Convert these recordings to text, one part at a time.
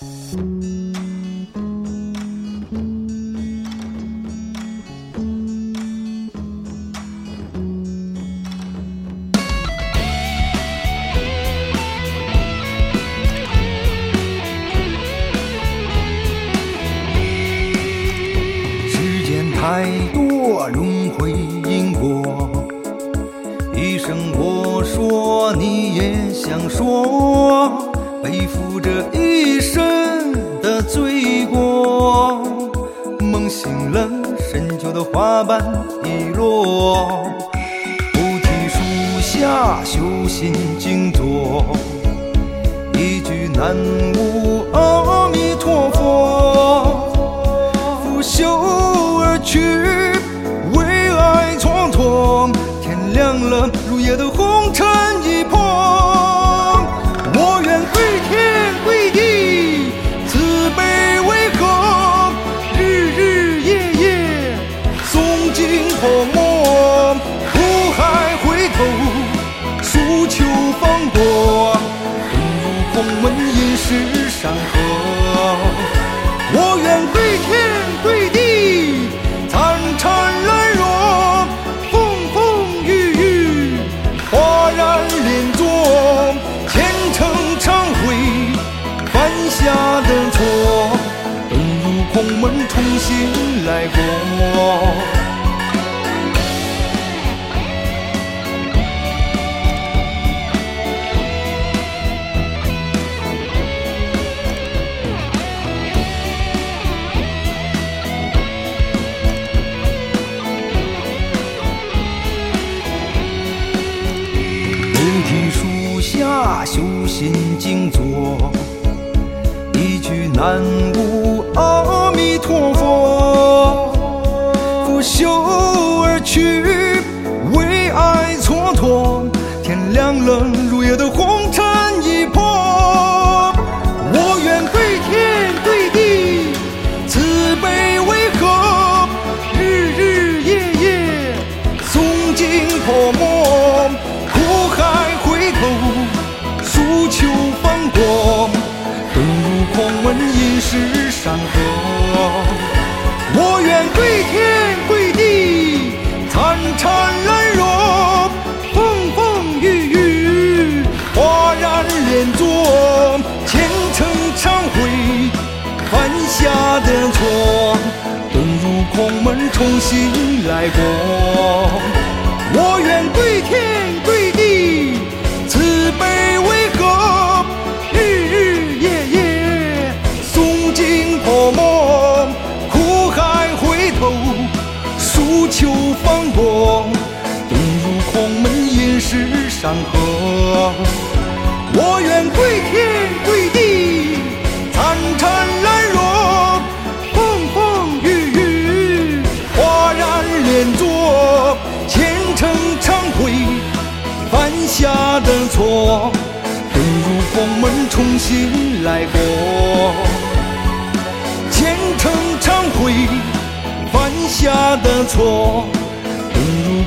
世间太多轮回因果，一生我说你也想说，背负着一生的罪过。梦醒了，深秋的花瓣已落，菩提树下修心静坐，一句南无阿弥陀佛。拂袖而去，为爱蹉跎。天亮了，如夜的红尘过。遁入空门，应是山河。我愿对天对地，惨惨然若，风风雨雨，哗然连坐，虔诚忏悔犯下的错，遁入空门，重新来过。下修心静坐，一句南无阿弥陀佛，拂袖而去，为爱蹉跎。天亮了，山河。我愿跪天跪地，惨惨然若，风风雨雨，哗然连坐，虔诚忏悔犯下的错，遁入空门，重新来过。我愿跪天放过。遁入空门，隐世山河。我愿跪天跪地，惨惨然若，风风雨雨，哗然连坐，虔诚忏悔犯下的错，遁入空门，重新来过。虔诚忏悔犯下的错，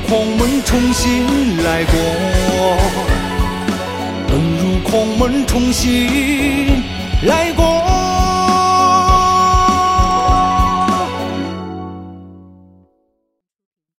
空门，重新来过。遁入空门，重新。